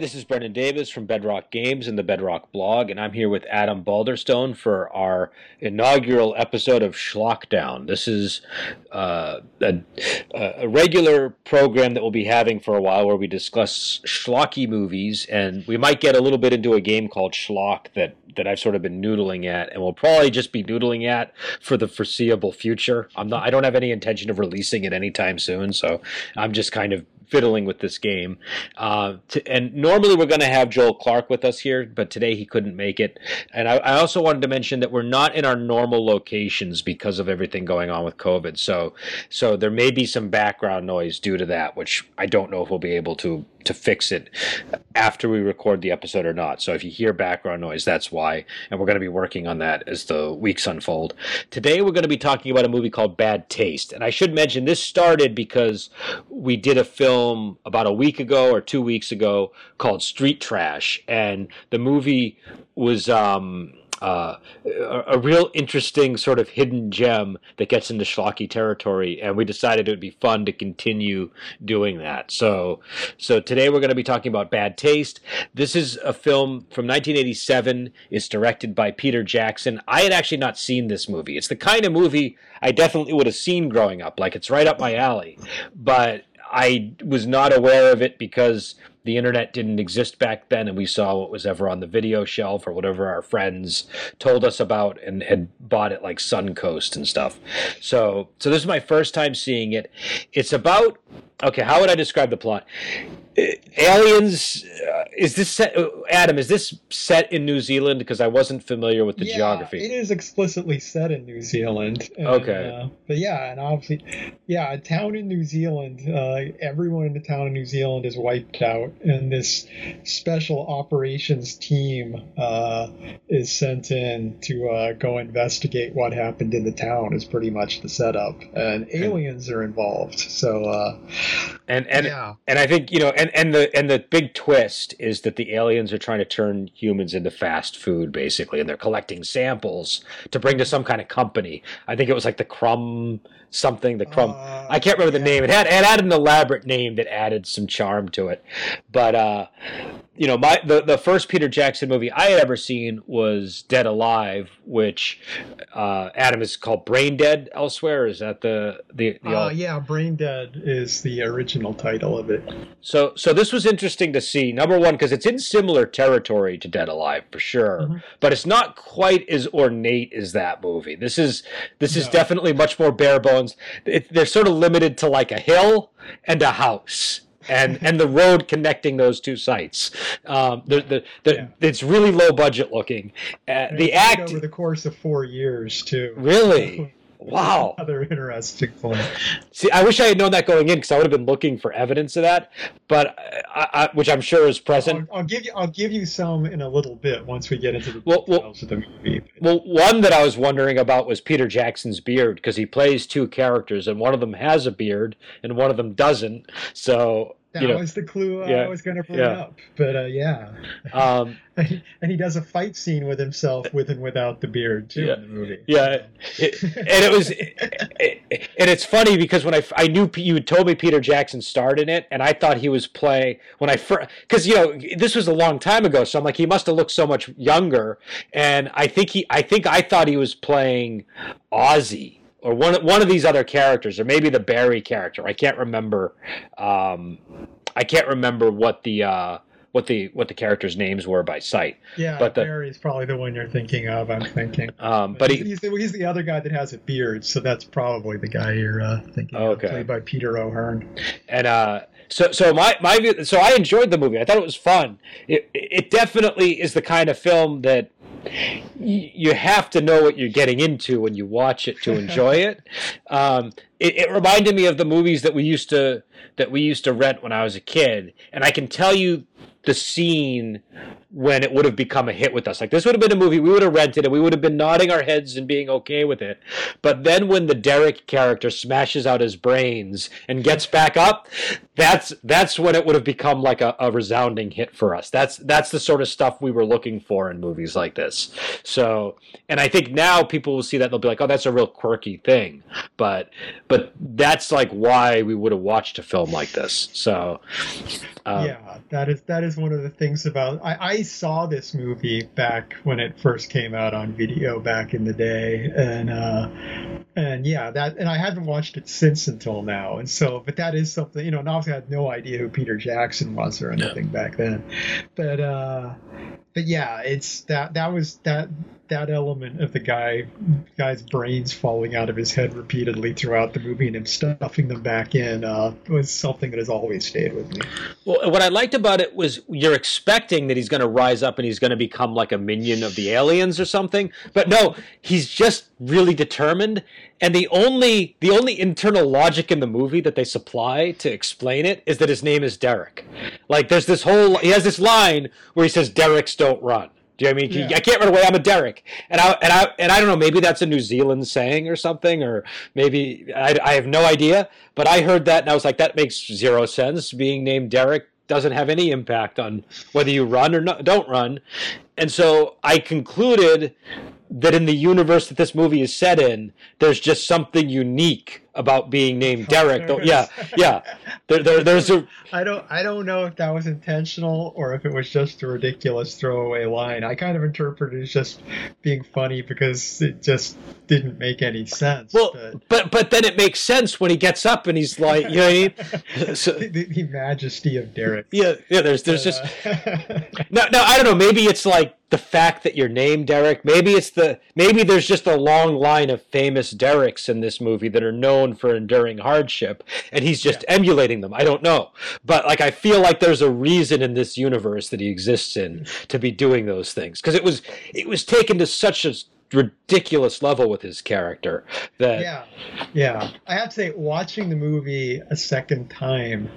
this is Brendan Davis from Bedrock Games and the Bedrock blog, and I'm here with Adam Balderstone for our inaugural episode of Schlockdown. This is uh, a, a, regular program that we'll be having for a while where we discuss schlocky movies, and we might get a little bit into a game called Schlock that that I've sort of been noodling at, and we'll probably just be noodling at for the foreseeable future. I'm not. I don't have any intention of releasing it anytime soon, so I'm just kind of fiddling with this game. Uh, to, and normally we're going to have Joel Clark with us here, but today he couldn't make it. And I, I, also wanted to mention that we're not in our normal locations because of everything going on with COVID. So, so there may be some background noise due to that, which I don't know if we'll be able to to fix it after we record the episode or not. So if you hear background noise, that's why. And we're going to be working on that as the weeks unfold. Today we're going to be talking about a movie called Bad Taste. And I should mention this started because we did a film about a week ago or two weeks ago called Street Trash. And the movie was um, uh, a, a, real interesting sort of hidden gem that gets into schlocky territory, and we decided it would be fun to continue doing that. So, so today we're going to be talking about Bad Taste. This is a film from 1987. It's directed by Peter Jackson. I had actually not seen this movie. It's the kind of movie I definitely would have seen growing up. Like it's right up my alley, but I was not aware of it because the internet didn't exist back then and we saw what was ever on the video shelf or whatever our friends told us about and had bought it like Suncoast and stuff. So so this is my first time seeing it. It's about okay, how would I describe the plot? aliens uh, is this set uh, adam is this set in new zealand? Because i wasn't familiar with the yeah, geography. it is explicitly set in new zealand. And, okay. uh, but yeah and obviously yeah a town in new zealand uh, everyone in the town in new zealand is wiped out and this special operations team uh, is sent in to uh, go investigate what happened in the town is pretty much the setup. And aliens are involved so and and yeah. and i think you know and and the and the big twist is that the aliens are trying to turn humans into fast food, basically, and they're collecting samples to bring to some kind of company. I think it was like the Crumb something. The Crumb. Uh, I can't remember yeah. the name. It had it had an elaborate name that added some charm to it. But uh, you know, my the, the first Peter Jackson movie I had ever seen was Dead Alive, which uh, Adam is called Brain Dead elsewhere. Is that the the, the uh, yeah, Brain Dead is the original title of it. So so this was interesting to see. Number one, because it's in similar territory to Dead Alive for sure, mm-hmm. but it's not quite as ornate as that movie. This is this is no. definitely much more bare bones. It, they're sort of limited to like a hill and a house and and the road connecting those two sites. Um, the, the, the yeah. it's really low budget looking. Uh, the act over the course of four years too. Really. Wow. Another interesting point. See, I wish I had known that going in because I would have been looking for evidence of that, but I, I, which I'm sure is present. I'll, I'll, give you. I'll give you some in a little bit once we get into the well, details well, of the movie. Well, one that I was wondering about was Peter Jackson's beard because he plays two characters, and one of them has a beard and one of them doesn't. So that you know, was the clue yeah, I was going to bring yeah. up. But uh, yeah, um, and he does a fight scene with himself with and without the beard too yeah, in the movie. Yeah, it, and it was, it, it, and it's funny because when I I knew you told me Peter Jackson starred in it, and I thought he was play when I first because you know this was a long time ago, so I'm like he must have looked so much younger, and I think he I think I thought he was playing Ozzy or one one of these other characters, or maybe the Barry character. I can't remember. Um, I can't remember what the uh, what the what the characters' names were by sight. Yeah, but the, Barry's probably the one you're thinking of. I'm thinking. Um, but, but he, he's, the, he's the other guy that has a beard, so that's probably the guy you're uh, thinking okay. of, played by Peter O'Herne. And uh, so so my my so I enjoyed the movie. I thought it was fun. It it definitely is the kind of film that you have to know what you're getting into when you watch it to enjoy it. Um, it. It reminded me of the movies that we used to that we used to rent when I was a kid, and I can tell you the scene when it would have become a hit with us. Like this would have been a movie we would have rented and we would have been nodding our heads and being okay with it. But then when the Derek character smashes out his brains and gets back up, that's that's when it would have become like a, a resounding hit for us. That's that's the sort of stuff we were looking for in movies like this. So and I think now people will see that they'll be like, oh, that's a real quirky thing. But but that's like why we would have watched a film like this. So, um, yeah, that is that is one of the things about. I, I saw this movie back when it first came out on video back in the day, and uh, and yeah, that and I haven't watched it since until now, and so but that is something you know. And obviously, I had no idea who Peter Jackson was or anything yeah. back then, but uh, but yeah, it's that that was that that element of the guy guy's brains falling out of his head repeatedly throughout the movie and him stuffing them back in uh, was something that has always stayed with me. Well, what I liked about it was you're expecting that he's going to rise up and he's going to become like a minion of the aliens or something, but no, he's just really determined. And the only the only internal logic in the movie that they supply to explain it is that his name is Derek. Like there's this whole he has this line where he says Derek's don't run do you know I mean? Yeah. I can't run away. I'm a Derek, and I and I and I don't know. Maybe that's a New Zealand saying or something, or maybe I, I have no idea. But I heard that and I was like, that makes zero sense. Being named Derek doesn't have any impact on whether you run or no, don't run. And so I concluded that in the universe that this movie is set in, there's just something unique about being named Derek. yeah, yeah. There, there, there's a. I don't, I don't know if that was intentional or if it was just a ridiculous throwaway line. I kind of interpreted it as just being funny because it just didn't make any sense. Well, but but, but then it makes sense when he gets up and he's like, you know what I mean? So, the, the, majesty of Derek. Yeah, yeah. There's, there's uh, just. no, no. I don't know. Maybe it's like the fact that you're named Derek. Maybe it's the maybe there's just a long line of famous Dereks in this movie that are known for enduring hardship, and he's just yeah. emulating them. I don't know, but like I feel like there's a reason in this universe that he exists in to be doing those things because it was it was taken to such a ridiculous level with his character that yeah yeah i have to say watching the movie a second time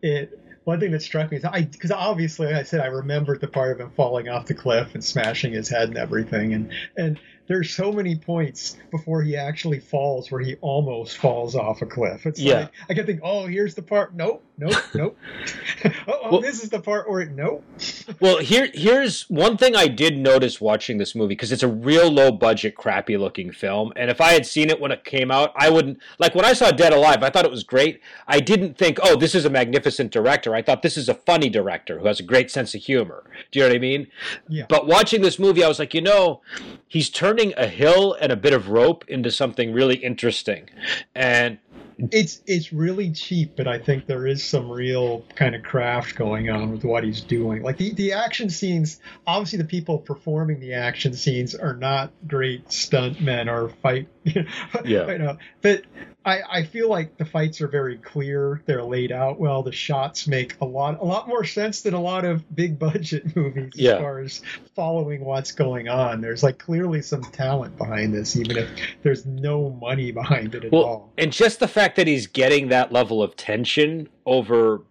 it one thing that struck me is I because obviously like I said I remembered the part of him falling off the cliff and smashing his head and everything and and there's so many points before he actually falls where he almost falls off a cliff. It's yeah. like I can think, oh, here's the part. Nope, nope, nope. oh, oh well, this is the part where it nope. well, here here's one thing I did notice watching this movie because it's a real low budget, crappy looking film. And if I had seen it when it came out, I wouldn't like when I saw Dead Alive. I thought it was great. I didn't think, oh, this is a magnificent director. I thought this is a funny director who has a great sense of humor. Do you know what I mean? Yeah. But watching this movie, I was like, you know, he's turning turning a hill and a bit of rope into something really interesting. And it's it's really cheap, but I think there is some real kind of craft going on with what he's doing. Like the, the action scenes, obviously the people performing the action scenes are not great stuntmen or fight. yeah. You know, but I, I feel like the fights are very clear. They're laid out well. The shots make a lot a lot more sense than a lot of big budget movies yeah. as far as following what's going on. There's like clearly some talent behind this, even if there's no money behind it at well, all. And just the fact that he's getting that level of tension over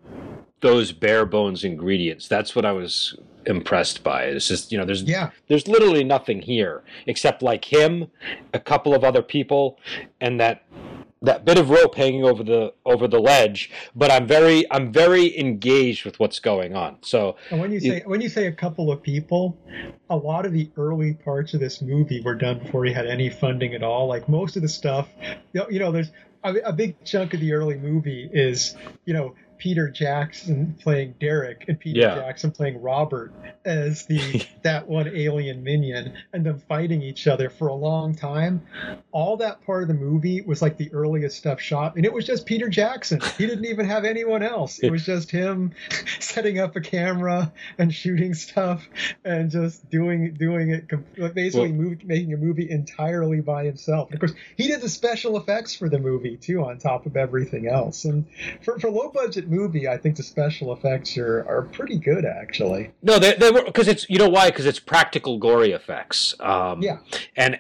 those bare bones ingredients. That's what I was impressed by. It. It's just you know there's yeah there's literally nothing here except like him, a couple of other people, and that that bit of rope hanging over the over the ledge but i'm very i'm very engaged with what's going on so and when you say when you say a couple of people a lot of the early parts of this movie were done before he had any funding at all like most of the stuff you know, you know there's a, a big chunk of the early movie is you know Peter Jackson playing Derek and Peter yeah. Jackson playing Robert as the that one alien minion and them fighting each other for a long time. All that part of the movie was like the earliest stuff shot and it was just Peter Jackson. He didn't even have anyone else. It was just him setting up a camera and shooting stuff and just doing doing it basically well, movie, making a movie entirely by himself. And of course, he did the special effects for the movie too on top of everything else. And for for low budget movie, I think the special effects are, are pretty good actually. No, they, they were because it's you know why because it's practical gory effects. Um, yeah, and.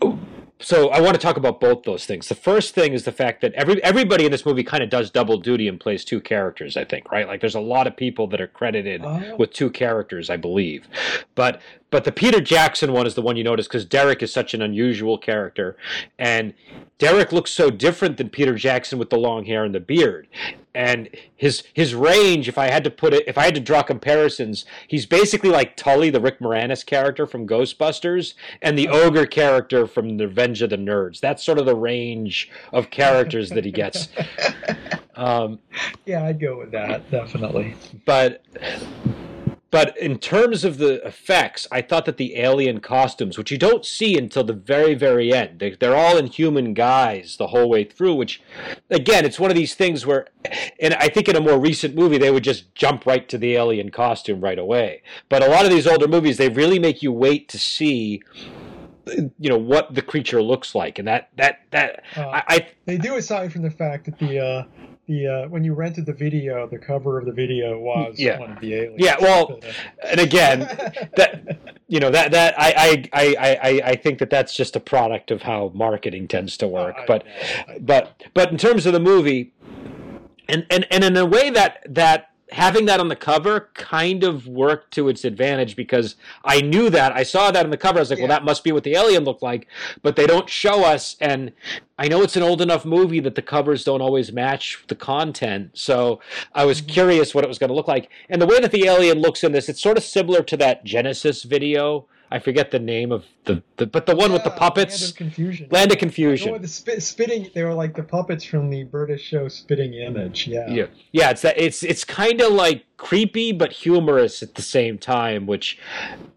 Uh, so I want to talk about both those things. The first thing is the fact that every everybody in this movie kind of does double duty and plays two characters. I think, right? Like there's a lot of people that are credited oh. with two characters, I believe. But but the Peter Jackson one is the one you notice because Derek is such an unusual character, and Derek looks so different than Peter Jackson with the long hair and the beard. And his his range, if I had to put it, if I had to draw comparisons, he's basically like Tully, the Rick Moranis character from Ghostbusters, and the ogre character from The Revenge of the Nerds. That's sort of the range of characters that he gets. Um, yeah, I'd go with that definitely. But but in terms of the effects, I thought that the alien costumes, which you don't see until the very, very end, they, they're all in human guise the whole way through, which, again, it's one of these things where, and I think in a more recent movie, they would just jump right to the alien costume right away. But a lot of these older movies, they really make you wait to see you know what the creature looks like and that that that uh, I, I, they do aside from the fact that the uh the uh, when you rented the video, the cover of the video was yeah. one of the aliens. Yeah, well, and again, that you know that that I I, I I think that that's just a product of how marketing tends to work. Oh, but but but in terms of the movie, and and and in a way that that having that on the cover kind of worked to its advantage because I knew that. I saw that on the cover. I was like, yeah. well, that must be what the alien looked like. But they don't show us. And I know it's an old enough movie that the covers don't always match the content. So I was mm-hmm. curious what it was going to look like. And the way that the alien looks in this, it's sort of similar to that Genesis video I forget the name of the, the but the one yeah, with the puppets. Land of Confusion. Land of Confusion. Oh, the spit, spitting. They were like the puppets from the British show Spitting Image. Yeah. Yeah. Yeah. It's that. It's it's kind of like creepy but humorous at the same time, which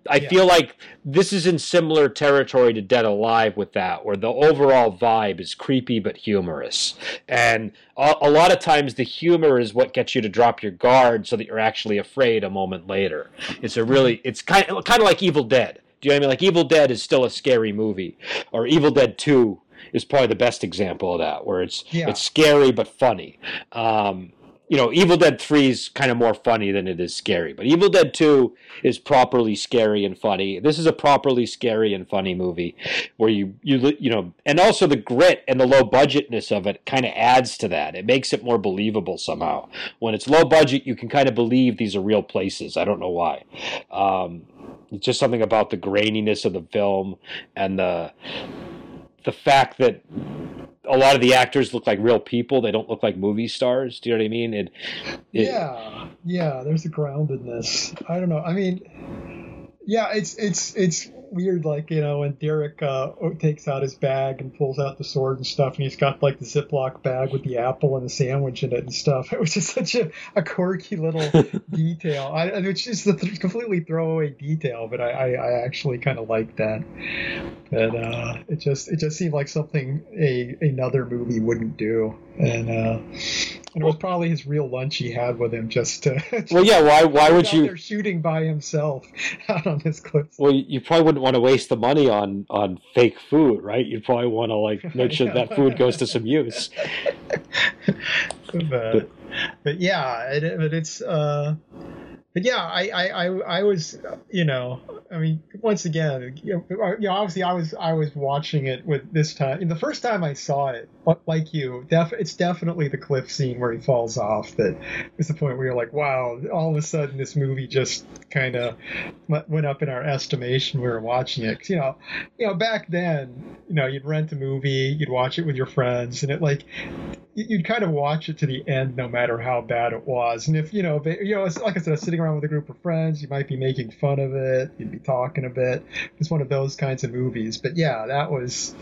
I yeah. feel like this is in similar territory to Dead Alive with that, where the overall vibe is creepy but humorous, and a, a lot of times the humor is what gets you to drop your guard so that you're actually afraid a moment later. It's a really. It's kind kind of like Evil Dead do you know what I mean? Like Evil Dead is still a scary movie, or Evil Dead Two is probably the best example of that, where it's yeah. it's scary but funny. Um, you know, Evil Dead 3 is kind of more funny than it is scary, but Evil Dead 2 is properly scary and funny. This is a properly scary and funny movie where you you you know, and also the grit and the low budgetness of it kind of adds to that. It makes it more believable somehow. When it's low budget, you can kind of believe these are real places. I don't know why. Um, it's just something about the graininess of the film and the the fact that a lot of the actors look like real people. They don't look like movie stars. Do you know what I mean? It, yeah, yeah. There's a groundedness. I don't know. I mean, yeah, it's it's it's weird, like you know, when Derek uh, takes out his bag and pulls out the sword and stuff, and he's got like the Ziploc bag with the apple and the sandwich in it and stuff. It was just such a, a quirky little detail. I, it's just a th- completely throwaway detail, but I, I, I actually kind of like that. But uh, it just it just seemed like something a another movie wouldn't do, and uh, and it was probably his real lunch he had with him just to. well, yeah. Why? Why would you? There shooting by himself out on this cliff. Well, you probably wouldn't want to waste the money on on fake food, right? You'd probably want to like make sure that food goes to some use. but, but, but yeah, it, but it's. uh but yeah, I, I, I, I was, you know, I mean, once again, you know, obviously I was, I was watching it with this time. And the first time I saw it, like you, def, it's definitely the cliff scene where he falls off that is the point where you're like, wow, all of a sudden this movie just kind of went up in our estimation. We were watching it, Cause, you know, you know, back then, you know, you'd rent a movie, you'd watch it with your friends, and it like, you'd kind of watch it to the end, no matter how bad it was. And if you know, you know, like I said, sitting around with a group of friends, you might be making fun of it, you'd be talking a bit. It's one of those kinds of movies. But yeah, that was.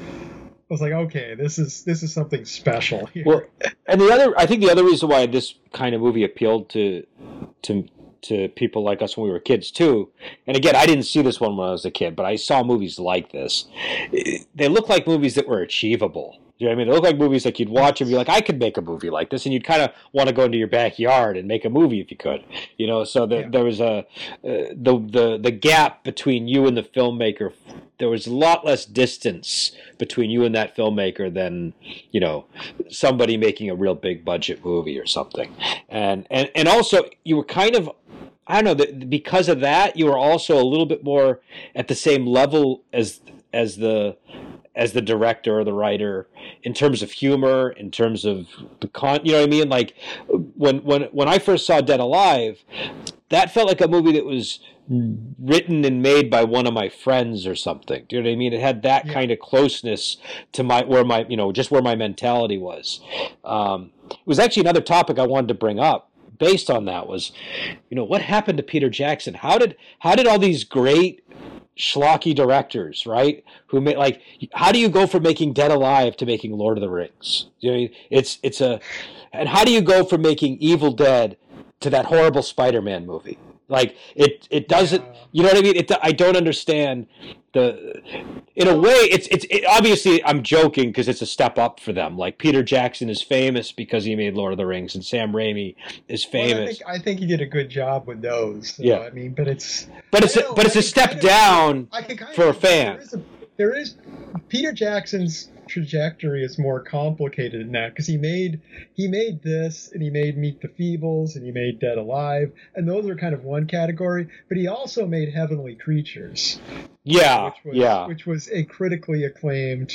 I was like, okay, this is this is something special. Here. Well, and the other, I think the other reason why this kind of movie appealed to to to people like us when we were kids too. And again, I didn't see this one when I was a kid, but I saw movies like this. They look like movies that were achievable you know what I mean? They look like movies like you'd watch and be like, I could make a movie like this, and you'd kind of want to go into your backyard and make a movie if you could, you know. So the, yeah. there was a uh, the the the gap between you and the filmmaker. There was a lot less distance between you and that filmmaker than you know somebody making a real big budget movie or something. And and and also you were kind of I don't know because of that you were also a little bit more at the same level as as the as the director or the writer in terms of humor, in terms of the con. You know what I mean? Like when when when I first saw Dead Alive, that felt like a movie that was written and made by one of my friends or something. Do you know what I mean? It had that Yeah. kind of closeness to my where my you know just where my mentality was. Um, it was actually another topic I wanted to bring up based on that was, you know, what happened to Peter Jackson? How did how did all these great schlocky directors, right? Who made like how do you go from making Dead Alive to making Lord of the Rings? You know, I mean? it's it's a and how do you go from making Evil Dead to that horrible Spider-Man movie? Like it it doesn't you know what I mean? It I don't understand the in a way it's it's it, obviously I'm joking because it's a step up for them. Like Peter Jackson is famous because he made Lord of the Rings and Sam Raimi is Well, I famous. think I think he did a good job with those. So, Yeah. I mean, but it's but it's a, know, but it's I a step of- down I can kind for a fan. There is, a, there is Peter Jackson's trajectory is more complicated than that because he made he made this and he made Meet the Feebles and he made Dead Alive and those are kind of one category, but he also made Heavenly Creatures, Yeah, which was yeah. which was a critically acclaimed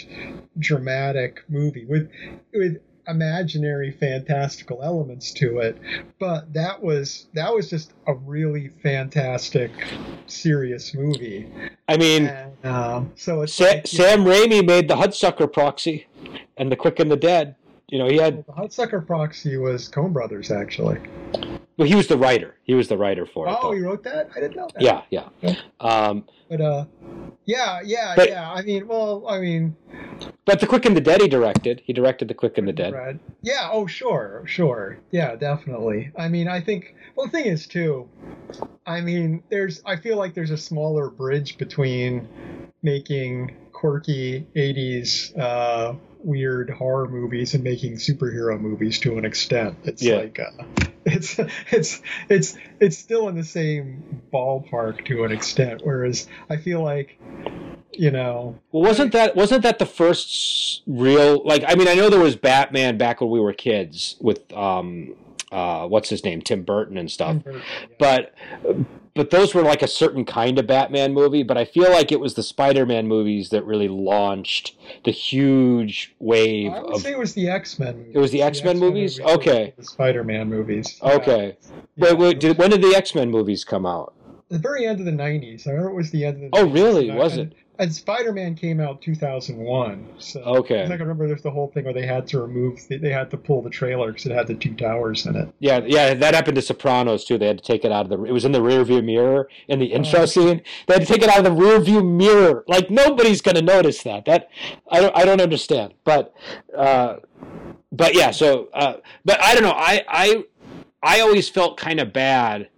dramatic movie with with imaginary fantastical elements to it but that was that was just a really fantastic serious movie I mean, and, um, so it's Sa- like, you know, Sam Raimi made the Hudsucker Proxy and the Quick and the Dead. You know, he had the Hudsucker Proxy was Coen Brothers actually. Well, he was the writer. He was the writer for it. Oh, he wrote that? I didn't know that. yeah, yeah. Yeah. Um, But uh, yeah, yeah, But- yeah. I mean, well, I mean, but the Quick and the Dead he directed. He directed the Quick and the Dead. Brad. Yeah. Oh, sure, sure. Yeah, definitely. I mean, I think. Well, the thing is too. I mean, there's. I feel like there's a smaller bridge between making quirky '80s uh, weird horror movies and making superhero movies to an extent. It's Yeah. like. Uh, it's it's it's it's still in the same ballpark to an extent. Whereas I feel like, you know, Well, wasn't that wasn't that the first real like? I mean, I know there was Batman back when we were kids with um, uh, what's his name, Tim Burton and stuff. but but those were like a certain kind of Batman movie. But I feel like it was the Spider-Man movies that really launched the huge wave I would of. say it was the X Men. It was the X-Men movies? Okay. The Spider Man movies. Okay, Yeah. wait, wait, did, when did the X-Men movies come out? the very end of the '90s. I remember it was the end of the. Oh, really? and I- Was and- it? And Spider Man came out 2001. So Okay. I can remember there's the whole thing where they had to remove, they, they had to pull the trailer because it had the two towers in it. Yeah, yeah, that happened to Sopranos too. They had to take it out of the. It was in the rear view mirror in the intro Oh. scene. They had to take it out of the rear view mirror. Like nobody's gonna notice that. That I don't. I don't understand. But, uh, but yeah. So, uh, but I don't know. I I I always felt kind of bad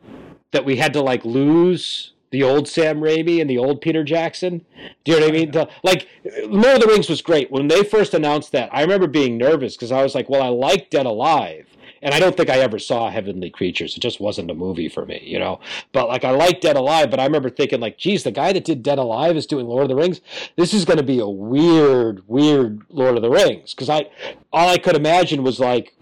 that we had to like lose the old Sam Raimi and the old Peter Jackson. Do you know what I mean? The, like, Lord of the Rings was great when they first announced that. I remember being nervous because I was like, well, I like Dead Alive. And I don't think I ever saw Heavenly Creatures. It just wasn't a movie for me, you know. But like I like Dead Alive, but I remember thinking like, geez, the guy that did Dead Alive is doing Lord of the Rings. This is going to be a weird, weird Lord of the Rings because I, all I could imagine was like,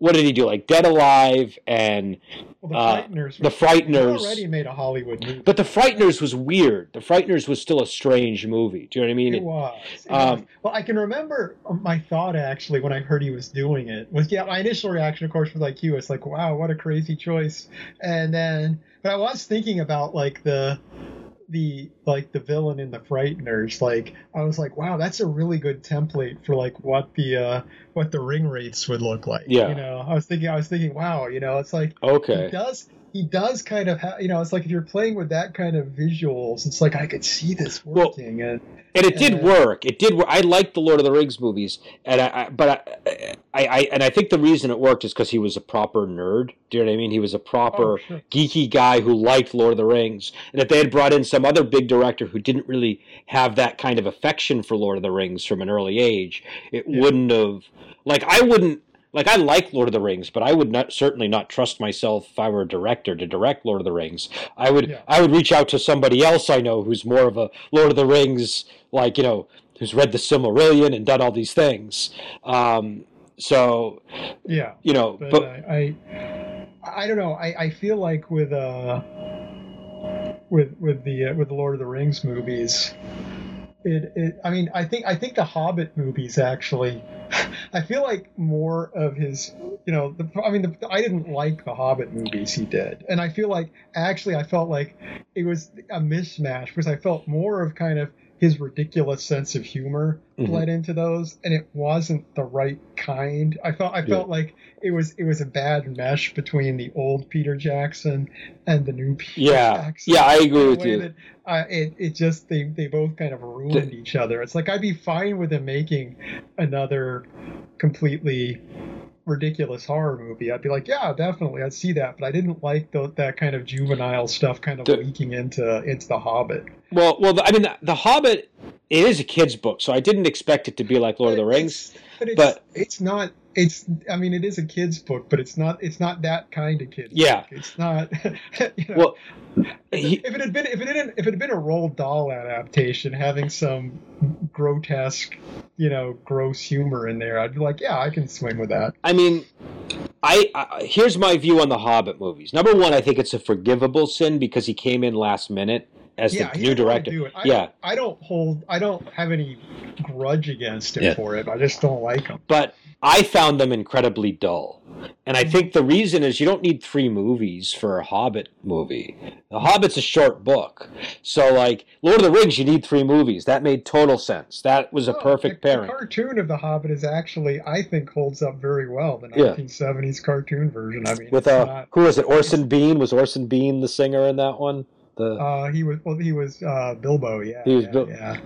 what did he do? Like Dead Alive and Well, the Uh, Frighteners. the he Frighteners. already made a Hollywood movie. But The Frighteners was weird. The Frighteners was still a strange movie. Do you know what I mean? It was. It Um, was. Well, I can remember my thought actually when I heard he was doing it was yeah. My initial reaction, of course, was like you. It's like wow, what a crazy choice. And then, but I was thinking about like the the like the villain in the Frighteners. Like I was like, wow, that's a really good template for like what the uh what the Ringwraiths would look like. Yeah. You know, I was thinking, I was thinking, wow, you know, it's like he okay. does he does kind of have you know it's like if you're playing with that kind of visuals it's like i could see this Well, working and And it did work. It did. Work. I liked the Lord of the Rings movies, and I, I but I, I, I, and I think the reason it worked is because he was a proper nerd. Do you know what I mean? He was a proper Oh, sure. geeky guy who liked Lord of the Rings. And if they had brought in some other big director who didn't really have that kind of affection for Lord of the Rings from an early age, it Yeah. wouldn't have. Like I wouldn't. Like I like Lord of the Rings, but I would not certainly not trust myself if I were a director to direct Lord of the Rings. I would Yeah. I would reach out to somebody else I know who's more of a Lord of the Rings, like you know, who's read the Silmarillion and done all these things. Um, so yeah you know, but, but I, I i don't know i i feel like with uh with with the uh, with the lord of the rings movies it, it i mean i think i think the hobbit movies actually i feel like more of his you know the, i mean the, i didn't like the hobbit movies he did. And i feel like actually i felt like it was a mismatch because i felt more of kind of his ridiculous sense of humor Mhm. bled into those and it wasn't the right kind. I felt i felt like it was it was a bad mesh between the old peter jackson and the new peter Yeah, jackson. Yeah, I agree with you. that, uh, it, it just they, they both kind of ruined each other. It's like i'd be fine with him making another completely ridiculous horror movie i'd be like yeah definitely i'd see that but i didn't like the, that kind of juvenile stuff kind of The- leaking into into the hobbit Well, well, I mean, the, the Hobbit it is a kids' book, so I didn't expect it to be like Lord of the But Rings. it's- but it's, but- it's not it's i mean it is a kids book but it's not it's not that kind of kids Yeah. book. it's not you know, Well, he, if it had been if it didn't if it had been a Roald Dahl adaptation having some grotesque, you know, gross humor in there, I'd be like, yeah, I can swing with that. I mean, I, I here's my view on the Hobbit movies. Number one, I think it's a forgivable sin because he came in last minute as yeah, the new director. I Yeah. I don't hold I don't have any grudge against him Yeah. for it. I just don't like him. but I found them incredibly dull. And I think the reason is you don't need three movies for a Hobbit movie. The Hobbit's a short book. So, like, Lord of the Rings, you need three movies. That made total sense. That was a Oh, perfect the, the cartoon of the Hobbit is actually, I think, holds up very well. The Yeah. 1970s cartoon version. I mean, With, it's uh, not- who was it? Orson Bean? Was Orson Bean the singer in that one? The, uh, he was well, he was uh, Bilbo. Yeah, He was yeah, Bil- yeah.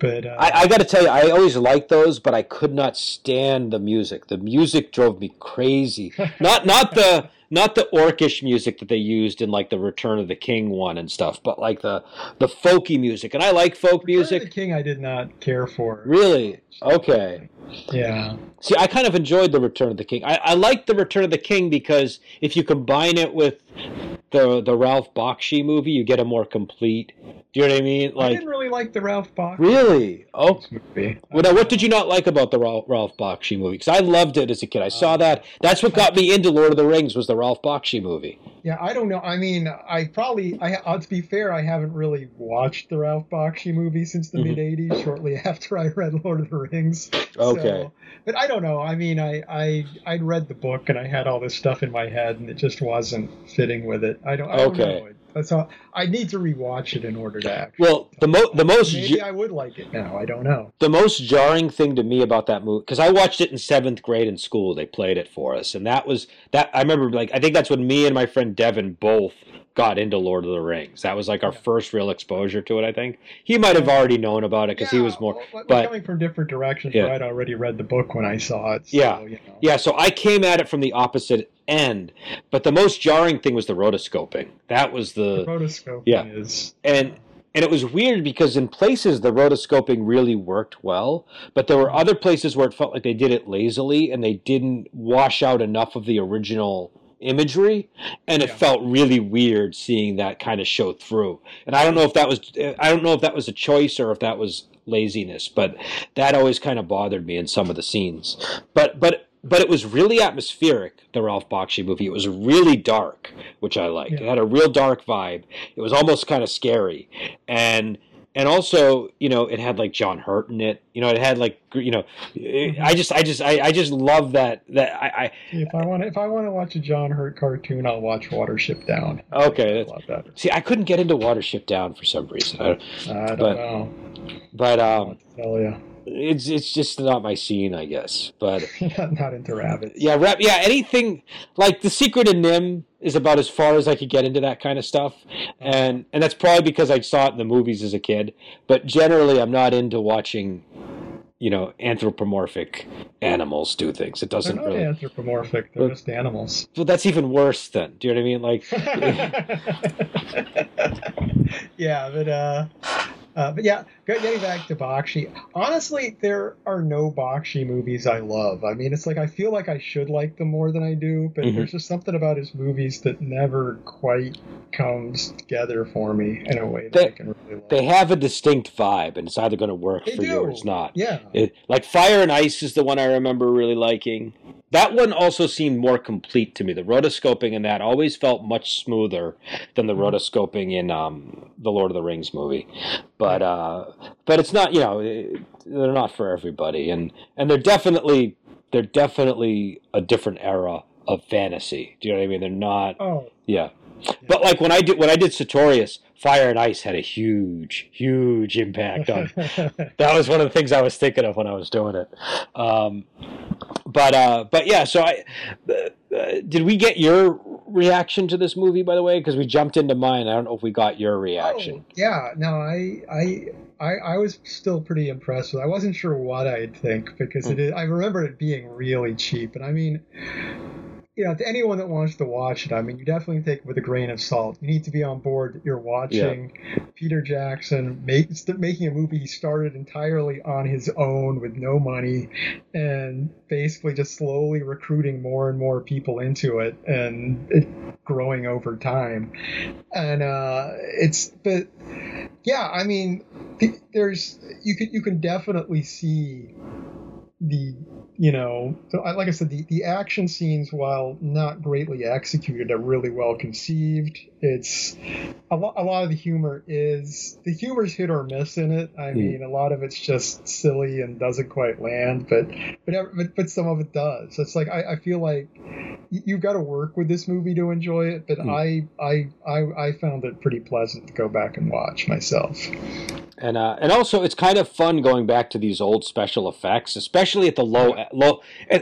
But uh, I, I got to tell you, I always liked those, but I could not stand the music. The music drove me crazy. Not not the not the orcish music that they used in like the Return of the King one and stuff, but like the the folky music. And I like folk Return of the music. King, I did not care for. Really? Okay. Yeah. See, I kind of enjoyed the Return of the King. I, I like the Return of the King because if you combine it with the the Ralph Bakshi movie, you get a more complete. Do you know what I mean? Like, I didn't really like the Ralph Bakshi really? Oh, movie. Well, now, what did you not like about the Ralph, Ralph Bakshi movie? Because I loved it as a kid. I saw Uh, that. That's what got me into Lord of the Rings was the Ralph Bakshi movie. Yeah, I don't know. I mean, I probably, I uh, to be fair, I haven't really watched the Ralph Bakshi movie since the Mhm. mid '80s. Shortly after I read Lord of the Rings. Okay. So, but I don't know. I mean, I I I'd read the book and I had all this stuff in my head, and it just wasn't fitting with it. I don't. I don't Okay. know. That's all. I need to rewatch it in order to act. Well, the mo- the most Maybe I would like it now. I don't know. the most jarring thing to me about that movie because I watched it in seventh grade in school. They played it for us, and that was that. I remember like I think that's when me and my friend Devin both got into Lord of the Rings. That was like our Yeah. first real exposure to it. I think he might have already known about it because he was more. well, but- coming from different directions. Yeah. I'd already read the book when I saw it. So, Yeah. You know. Yeah, so I came at it from the opposite end, but the most jarring thing was the rotoscoping. That was The the rotoscoping Yeah. is and and it was weird because in places the rotoscoping really worked well, but there were mm-hmm. other places where it felt like they did it lazily and they didn't wash out enough of the original imagery and it Yeah. felt really weird seeing that kind of show through. And I don't know if that was I don't know if that was a choice or if that was laziness, but that always kind of bothered me in some of the scenes. But but but it was really atmospheric, the Ralph Bakshi movie. It was really dark, which I liked. It had a real dark vibe. It was almost kind of scary. And and also, you know, it had like John Hurt in it. You know, it had like you know, I just I just I, I just love that that I, I If I want, if I want to watch a John Hurt cartoon, I'll watch Watership Down. Okay, that's, a lot better. see I couldn't get into Watership Down for some reason. I, I don't But- know. but um tell you? it's it's just not my scene, I guess. But not, not into rabbits. yeah, rap, yeah, anything like The Secret of NIMH is about as far as I could get into that kind of stuff. And and that's probably because I saw it in the movies as a kid, but generally I'm not into watching you know, anthropomorphic animals do things. It They're doesn't not really. anthropomorphic. They're Well- just animals. Well, that's even worse then. Do you know what I mean? Like, yeah, but uh, uh, but yeah, getting back to Bakshi. Honestly, there are no Bakshi movies I love. I mean, it's like I feel like I should like them more than I do, but Mhm. there's just something about his movies that never quite comes together for me in a way that They- I can really love. they have a distinct vibe, and it's either going to work They for you or it's not. yeah. It, like Fire and Ice is the one I remember really liking. That one also seemed more complete to me. The rotoscoping in that always felt much smoother than the rotoscoping in um, the Lord of the Rings movie. But uh, but it's not you know they're not for everybody, and and they're definitely they're definitely a different era of fantasy. Do you know what I mean? They're not. Oh. Yeah. But like when I did when I did Sertorius, Fire and Ice had a huge, huge impact on. that was one of the things I was thinking of when I was doing it. Um, but uh, but yeah, so I uh, did we get your reaction to this movie by the way? Because we jumped into mine. I don't know if we got your reaction. Oh, yeah, no, I I. I, I was still pretty impressed with. It. I wasn't sure what I'd think because it is, I remember it being really cheap, and I mean, you know, to anyone that wants to watch it, I mean, you definitely take it with a grain of salt. You need to be on board that you're watching yeah. Peter Jackson make, making a movie he started entirely on his own with no money and basically just slowly recruiting more and more people into it and it growing over time. And uh, it's, but yeah, I mean, there's, you can, you can definitely see the you know, so I, like I said, the, the action scenes, while not greatly executed, are really well conceived. It's a lot. A lot of the humor is the humor's hit or miss in it. I mm. mean, a lot of it's just silly and doesn't quite land, but but but, but some of it does. It's like I, I feel like you've got to work with this movie to enjoy it. But mm. I, I I I found it pretty pleasant to go back and watch myself and uh, and also it's kind of fun going back to these old special effects, especially at the low low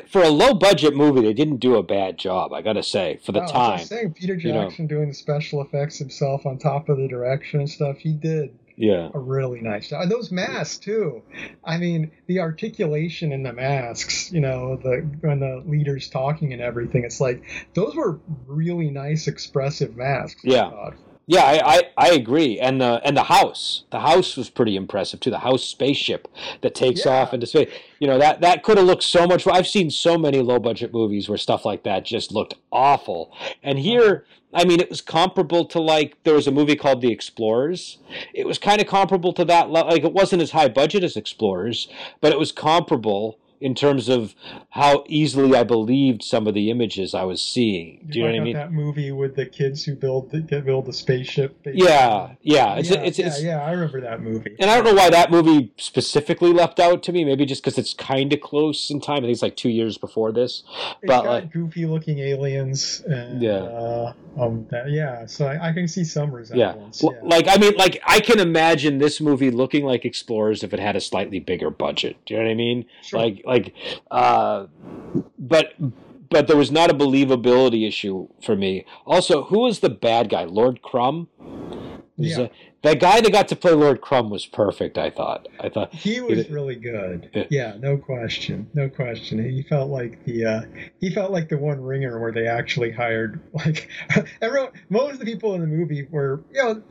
for a low budget movie. They didn't do a bad job, I gotta say, for the oh, time. I was saying Peter Jackson you know, doing the special effects himself on top of the direction and stuff, he did. Yeah, a really nice job. And those masks too. I mean, the articulation in the masks. You know, the when the leader's talking and everything. It's like those were really nice, expressive masks. Yeah. Yeah, I, I, I, agree, and the and the house, the house was pretty impressive too. The house spaceship that takes yeah. off into space, you know that that could have looked so much. I've seen so many low budget movies where stuff like that just looked awful, and uh-huh. here, I mean, it was comparable to like there was a movie called The Explorers. It was kind of comparable to that. Like it wasn't as high budget as Explorers, but it was comparable in terms of how easily I believed some of the images I was seeing. Do you, you know what I mean? That movie with the kids who build the, build the spaceship. Yeah, yeah, it's, yeah, it's, yeah, it's, yeah, I remember that movie. And I don't know why that movie specifically left out to me. Maybe just because it's kind of close in time. I think it's like two years before this. It's but like goofy looking aliens. And, yeah. Uh, um, that, yeah. So I, I, can see some resemblance. Yeah. yeah. Like I mean, like I can imagine this movie looking like Explorers if it had a slightly bigger budget. Do you know what I mean? Sure. Like like, uh, but but there was not a believability issue for me. Also, who was the bad guy? Lord Crumb. Yeah. A, that guy that got to play Lord Crumb was perfect. I thought. I thought he was really good. Yeah. yeah, no question, no question. He felt like the uh, he felt like the one ringer where they actually hired like everyone. Most of the people in the movie were you know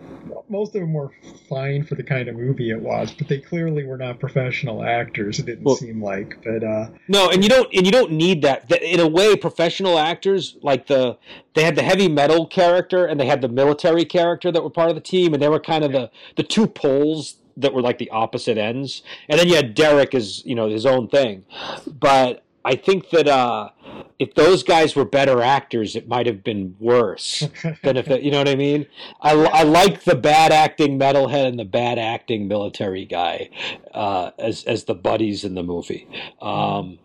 most of them were fine for the kind of movie it was, but they clearly were not professional actors. It didn't well, seem like, but uh, no, and you don't and you don't need that. In a way, professional actors like the they had the heavy metal character and they had the military character that were part of the team, and they were kind of the the two poles that were like the opposite ends. And then you had Derek as you know his own thing, but I think that uh, if those guys were better actors, it might have been worse than if you know what I mean. I, I like the bad acting metalhead and the bad acting military guy uh, as as the buddies in the movie. Um,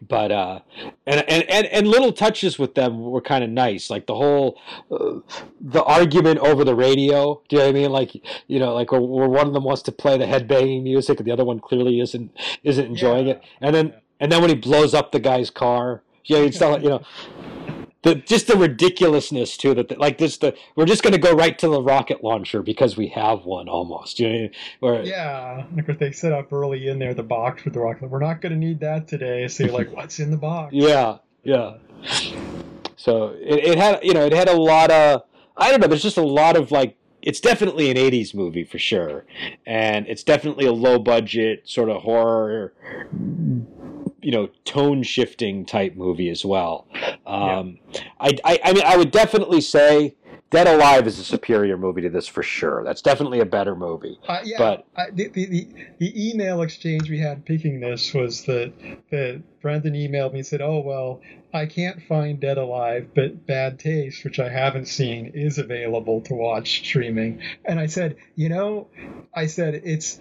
but uh, and, and and and little touches with them were kind of nice, like the whole uh, the argument over the radio. Do you know what I mean? Like you know, like where, where one of them wants to play the headbanging music, and the other one clearly isn't isn't enjoying yeah. it. And then and then when he blows up the guy's car, yeah, it's not you know the just the ridiculousness too that like this the we're just going to go right to the rocket launcher because we have one almost you know where, yeah because they set up early in there the box with the rocket we're not going to need that today. So you're like what's in the box? Yeah yeah. So it, it had you know it had a lot of i don't know there's just a lot of like it's definitely an 80s movie for sure. And it's definitely a low budget sort of horror you know tone shifting type movie as well. Um, yeah. I, I, I mean I would definitely say Dead Alive is a superior movie to this for sure. That's definitely a better movie. Uh, yeah, but the, the, the, the email exchange we had picking this was that that Brendan emailed me and said, "Oh well, I can't find Dead Alive, but Bad Taste, which I haven't seen, is available to watch streaming." And I said, "You know, I said it's."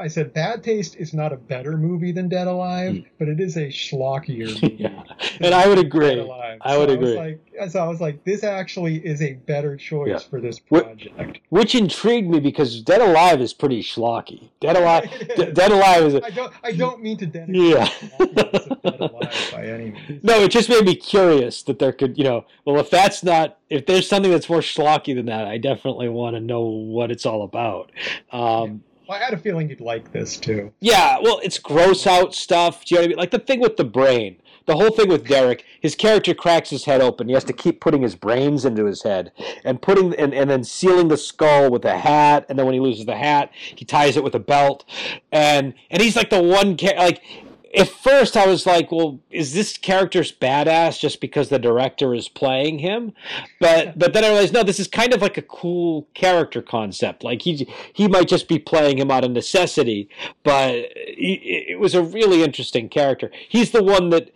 I said Bad Taste is not a better movie than Dead Alive, mm. but it is a schlockier movie. yeah. And I would agree. I would so agree. I like, so I was like, this actually is a better choice yeah. for this project. Which intrigued me because Dead Alive is pretty schlocky. Dead Alive, Dead Alive is. A, I don't. I don't mean to denigrate yeah. Dead Alive by any means. No, it just made me curious that there could, you know, well, if that's not, if there's something that's more schlocky than that, I definitely want to know what it's all about. Um, well, I had a feeling you'd like this too. Yeah, well, it's gross out stuff. Do you know what I mean? Like the thing with the brain. The whole thing with Derek, his character cracks his head open. He has to keep putting his brains into his head and putting and, and then sealing the skull with a hat. And then when he loses the hat, he ties it with a belt. And and he's like the one like at first I was like, well, is this character's badass just because the director is playing him? But but then I realized no, this is kind of like a cool character concept. Like he he might just be playing him out of necessity, but it was a really interesting character. He's the one that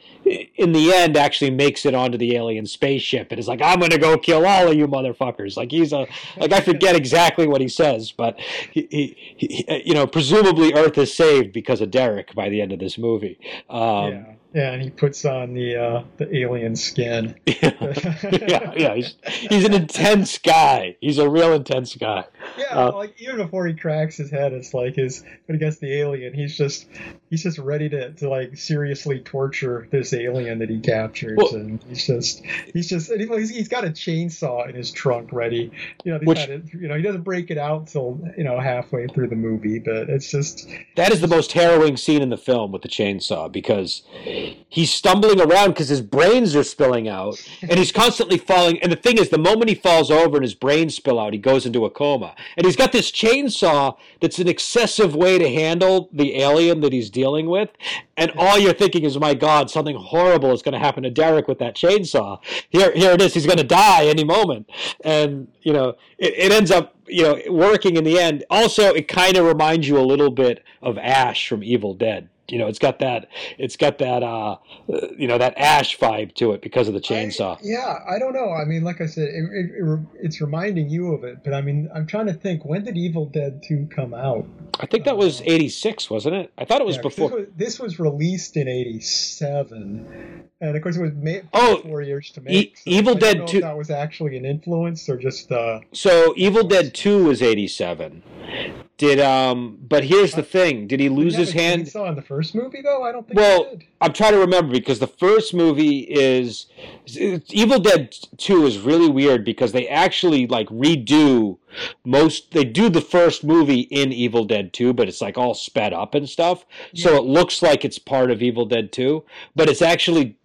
in the end actually makes it onto the alien spaceship and is like, I'm gonna go kill all of you motherfuckers. Like he's a like I forget exactly what he says, but he, he, he you know presumably Earth is saved because of Derek by the end of this movie movie. Um, yeah. Yeah, and he puts on the uh, the alien skin. yeah, yeah, he's, he's an intense guy. He's a real intense guy. Yeah, uh, like even before he cracks his head, it's like his but he gets the alien, he's just he's just ready to, to like seriously torture this alien that he captures, well, and he's just he's just he's, he's got a chainsaw in his trunk ready. You know, which, you know he doesn't break it out till you know halfway through the movie, but it's just that is the most harrowing scene in the film with the chainsaw because he's stumbling around because his brains are spilling out and he's constantly falling. And the thing is the moment he falls over and his brains spill out he goes into a coma. And he's got this chainsaw that's an excessive way to handle the alien that he's dealing with. And all you're thinking is my god something horrible is going to happen to derek with that chainsaw. Here here it is. He's going to die any moment. And you know it, it ends up you know working in the end. Also it kind of reminds you a little bit of ash from evil dead you know, it's got that it's got that uh, you know that ash vibe to it because of the chainsaw. I, yeah, I don't know. I mean, like I said, it, it, it, it's reminding you of it, but I mean, I'm trying to think when did Evil Dead Two come out? I think that was '86, uh, wasn't it? I thought it was yeah, before. This was, this was, released in '87, and of course it was made oh, four years to make. So Evil Dead Two. that was actually an influence or just. Uh, so Evil Dead Two was '87. Did um? But here's the thing: Did he lose his hand? Saw in the first movie though. I don't think. Well, I'm trying to remember because the first movie is Evil Dead Two is really weird because they actually like redo most. They do the first movie in Evil Dead Two, but it's like all sped up and stuff, yeah. so it looks like it's part of Evil Dead Two, but it's actually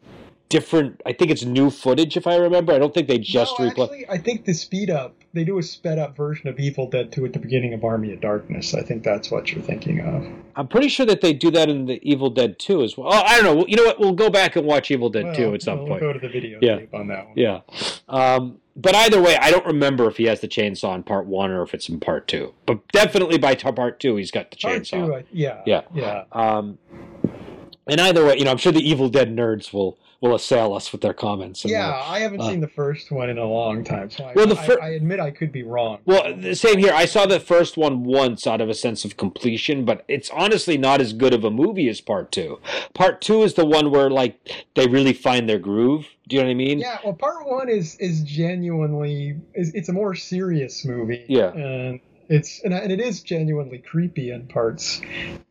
different. I think it's new footage, if I remember. I don't think they just no, Actually, I think the speed up. They do a sped up version of Evil Dead 2 at the beginning of Army of Darkness. I think that's what you're thinking of. I'm pretty sure that they do that in the Evil Dead 2 as well. Oh, I don't know. You know what? We'll go back and watch Evil Dead well, 2 at some we'll point. We'll go to the video yeah. on that one. Yeah. Um, but either way, I don't remember if he has the chainsaw in part one or if it's in part two. But definitely by part two, he's got the part chainsaw. Two, yeah. Yeah. Yeah. Um, and either way, you know, I'm sure the Evil Dead nerds will will assail us with their comments. yeah, we'll, I haven't uh, seen the first one in a long time, so I, well, the fir- I, I, admit I could be wrong. Well, the same here. I saw the first one once out of a sense of completion, but it's honestly not as good of a movie as Part Two. Part Two is the one where like they really find their groove. Do you know what I mean? Yeah. Well, Part One is is genuinely is it's a more serious movie. Yeah. And it's and, and it is genuinely creepy in parts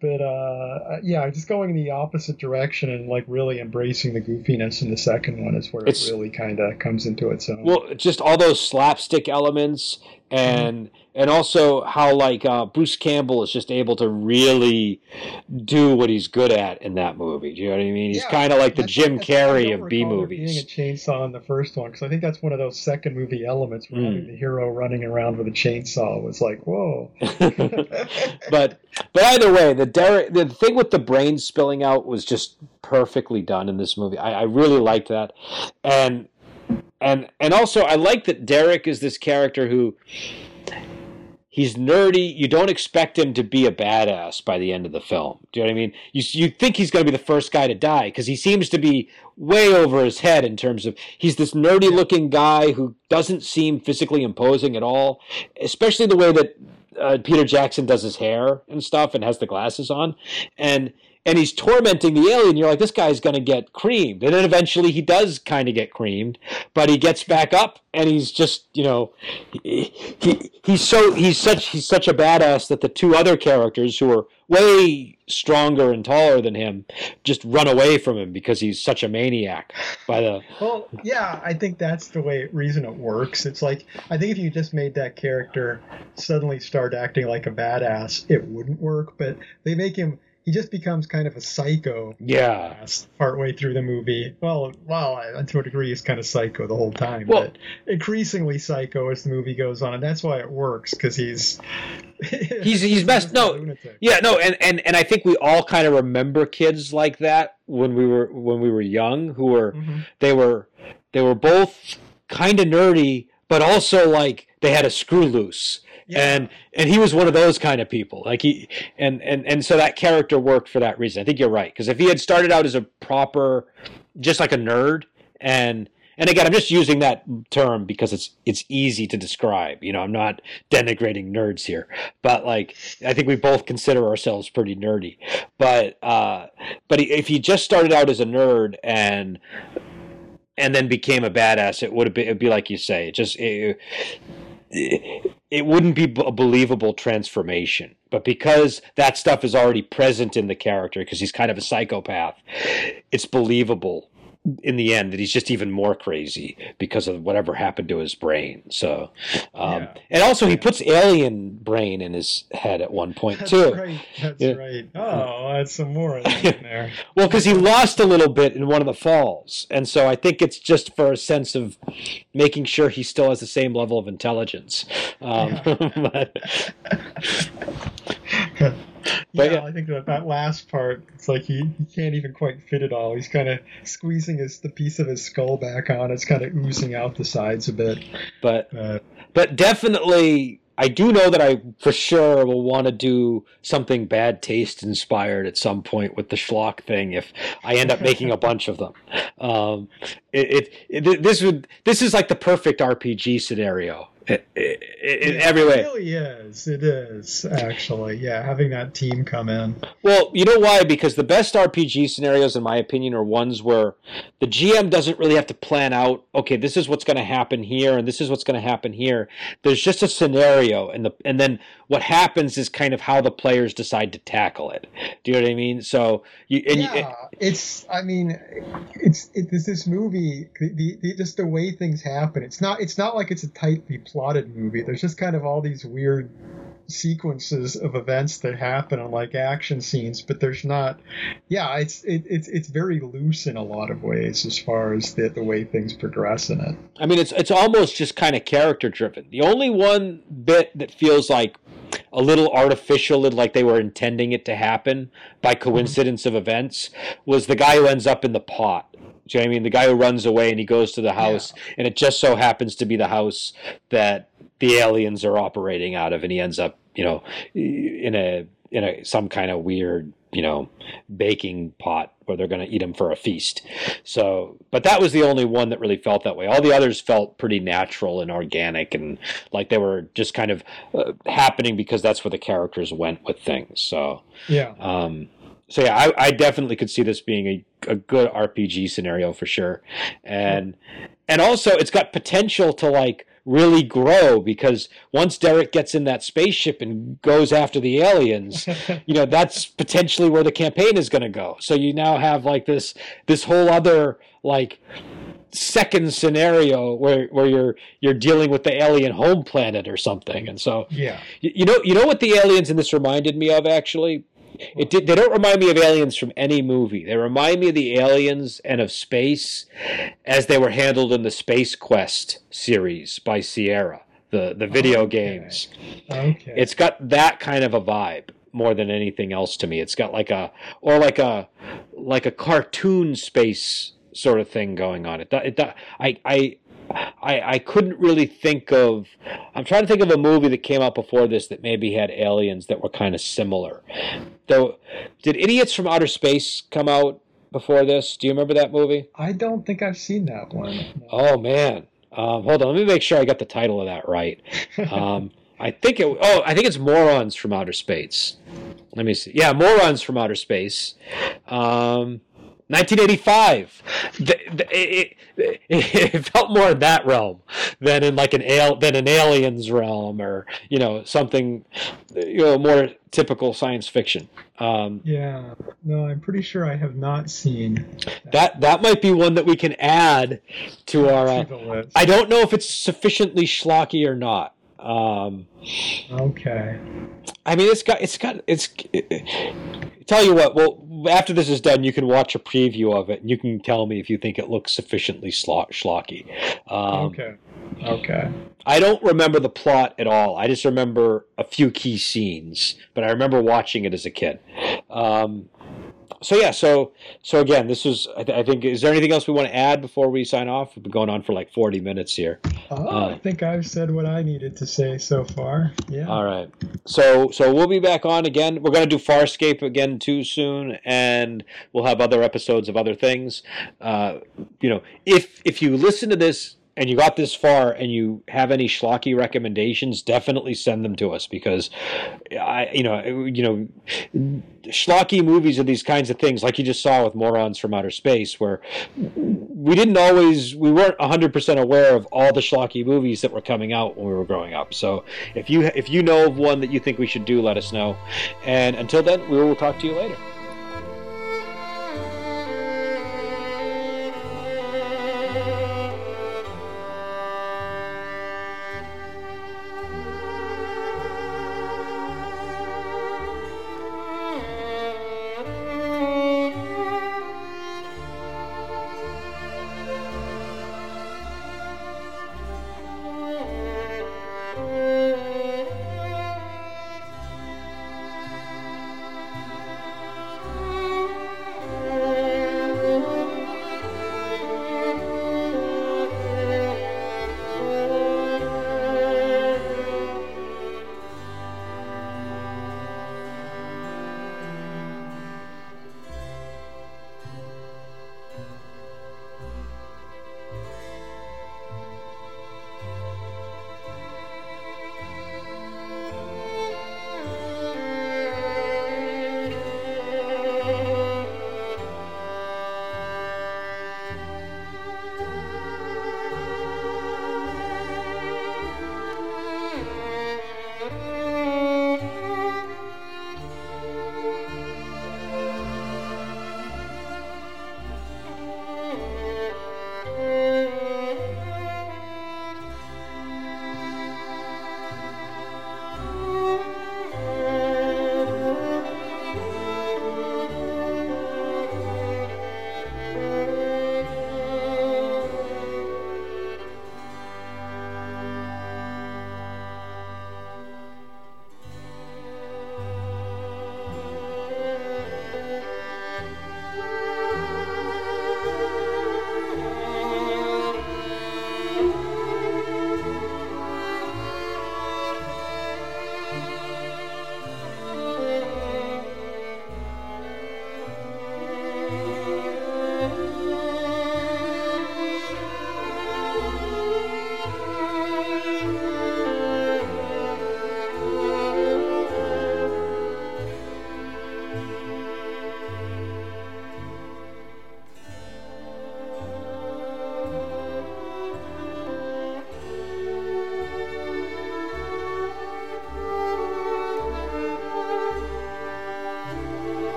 but uh yeah just going in the opposite direction and like really embracing the goofiness in the second one is where it's, it really kind of comes into its own. Well just all those slapstick elements and mm-hmm and also how like uh, Bruce Campbell is just able to really do what he's good at in that movie. Do you know what I mean? He's yeah, kind of like the Jim Carrey of B movies. Being a chainsaw in the first one because I think that's one of those second movie elements where mm. the hero running around with a chainsaw was like, whoa. but but either way, the Derek, the thing with the brain spilling out was just perfectly done in this movie. I, I really liked that, and and and also I like that Derek is this character who he's nerdy. You don't expect him to be a badass by the end of the film. Do you know what I mean? You you think he's going to be the first guy to die because he seems to be way over his head in terms of he's this nerdy looking guy who doesn't seem physically imposing at all, especially the way that uh, Peter Jackson does his hair and stuff and has the glasses on, and and he's tormenting the alien. You're like, this guy's going to get creamed. And then eventually he does kind of get creamed, but he gets back up and he's just, you know, he, he, he's so, he's such, he's such a badass that the two other characters who are way stronger and taller than him just run away from him because he's such a maniac by the well yeah i think that's the way reason it works it's like i think if you just made that character suddenly start acting like a badass it wouldn't work but they make him he just becomes kind of a psycho. Yeah. Partway through the movie. Well, well, to a degree, he's kind of psycho the whole time. Well, but increasingly psycho as the movie goes on, and that's why it works because he's he's he's best. No, lunatic. yeah, no, and and and I think we all kind of remember kids like that when we were when we were young, who were mm-hmm. they were they were both kind of nerdy, but also like they had a screw loose and and he was one of those kind of people. Like he and and and so that character worked for that reason. I think you're right because if he had started out as a proper just like a nerd and and again i'm just using that term because it's it's easy to describe you know i'm not denigrating nerds here but like i think we both consider ourselves pretty nerdy. But uh but if he just started out as a nerd and and then became a badass it would be it'd be like you say it just it, it wouldn't be a believable transformation. But because that stuff is already present in the character, because he's kind of a psychopath, it's believable in the end that he's just even more crazy because of whatever happened to his brain. So, um, yeah. and also he puts alien brain in his head at one point that's too. Right. That's yeah. right. Oh, that's some more in there. well, because he lost a little bit in one of the falls, and so I think it's just for a sense of making sure he still has the same level of intelligence. Um, yeah. But yeah, yeah, I think that, that last part, it's like he, he can't even quite fit it all. He's kind of squeezing his the piece of his skull back on. It's kind of oozing out the sides a bit. But uh, but definitely, I do know that I for sure will want to do something bad taste inspired at some point with the schlock thing if I end up making a bunch of them. Um, it, it, it this would this is like the perfect RPG scenario in it, every way. It really is. It is actually. Yeah, having that team come in. Well, you know why? Because the best RPG scenarios, in my opinion, are ones where the GM doesn't really have to plan out. Okay, this is what's going to happen here, and this is what's going to happen here. There's just a scenario, and the and then what happens is kind of how the players decide to tackle it. Do you know what I mean? So you and yeah, you, it's. I mean, it's it's this movie. The, the, just the way things happen. It's not. It's not like it's a tightly plotted movie. There's just kind of all these weird sequences of events that happen on like action scenes but there's not yeah it's it, it's it's very loose in a lot of ways as far as the, the way things progress in it i mean it's it's almost just kind of character driven the only one bit that feels like a little artificial and like they were intending it to happen by mm-hmm. coincidence of events was the guy who ends up in the pot do you know what I mean? The guy who runs away and he goes to the house, yeah. and it just so happens to be the house that the aliens are operating out of, and he ends up, you know, in a in a some kind of weird, you know, baking pot where they're going to eat him for a feast. So, but that was the only one that really felt that way. All the others felt pretty natural and organic, and like they were just kind of uh, happening because that's where the characters went with things. So, yeah. Um, so yeah, I, I, definitely could see this being a, a good RPG scenario for sure, and and also it's got potential to like really grow because once Derek gets in that spaceship and goes after the aliens, you know that's potentially where the campaign is going to go. So you now have like this this whole other like second scenario where where you're you're dealing with the alien home planet or something. And so yeah. you, you know you know what the aliens in this reminded me of actually it did, they don't remind me of aliens from any movie. They remind me of the aliens and of space as they were handled in the Space Quest series by Sierra, the the video okay. games. Okay. It's got that kind of a vibe more than anything else to me. It's got like a or like a like a cartoon space sort of thing going on. It it I I I, I couldn't really think of. I'm trying to think of a movie that came out before this that maybe had aliens that were kind of similar. Though, did Idiots from Outer Space come out before this? Do you remember that movie? I don't think I've seen that one. No. Oh man, um, hold on. Let me make sure I got the title of that right. Um, I think it. Oh, I think it's Morons from Outer Space. Let me see. Yeah, Morons from Outer Space. Um, 1985. The, the, it, it, it, felt more in that realm than in like an al- than an aliens realm or you know something you know more typical science fiction. Um, yeah, no, I'm pretty sure I have not seen that. That, that might be one that we can add to our. Uh, I don't know if it's sufficiently schlocky or not. Um, okay. I mean, it's got it's got it's. It, tell you what, well, after this is done, you can watch a preview of it, and you can tell me if you think it looks sufficiently schlocky. Um, okay. Okay. I don't remember the plot at all. I just remember a few key scenes, but I remember watching it as a kid. Um, so yeah, so so again, this was. I, th- I, think. Is there anything else we want to add before we sign off? We've been going on for like forty minutes here. Oh, uh, I think I've said what I needed to say so far. Yeah. All right. So so we'll be back on again. We're going to do Farscape again too soon, and we'll have other episodes of other things. Uh, you know, if if you listen to this and you got this far and you have any schlocky recommendations, definitely send them to us because I, you know, you know, schlocky movies are these kinds of things, like you just saw with Morons from Outer Space, where we didn't always, we weren't hundred percent aware of all the schlocky movies that were coming out when we were growing up. So if you if you know of one that you think we should do, let us know. And until then, we will talk to you later.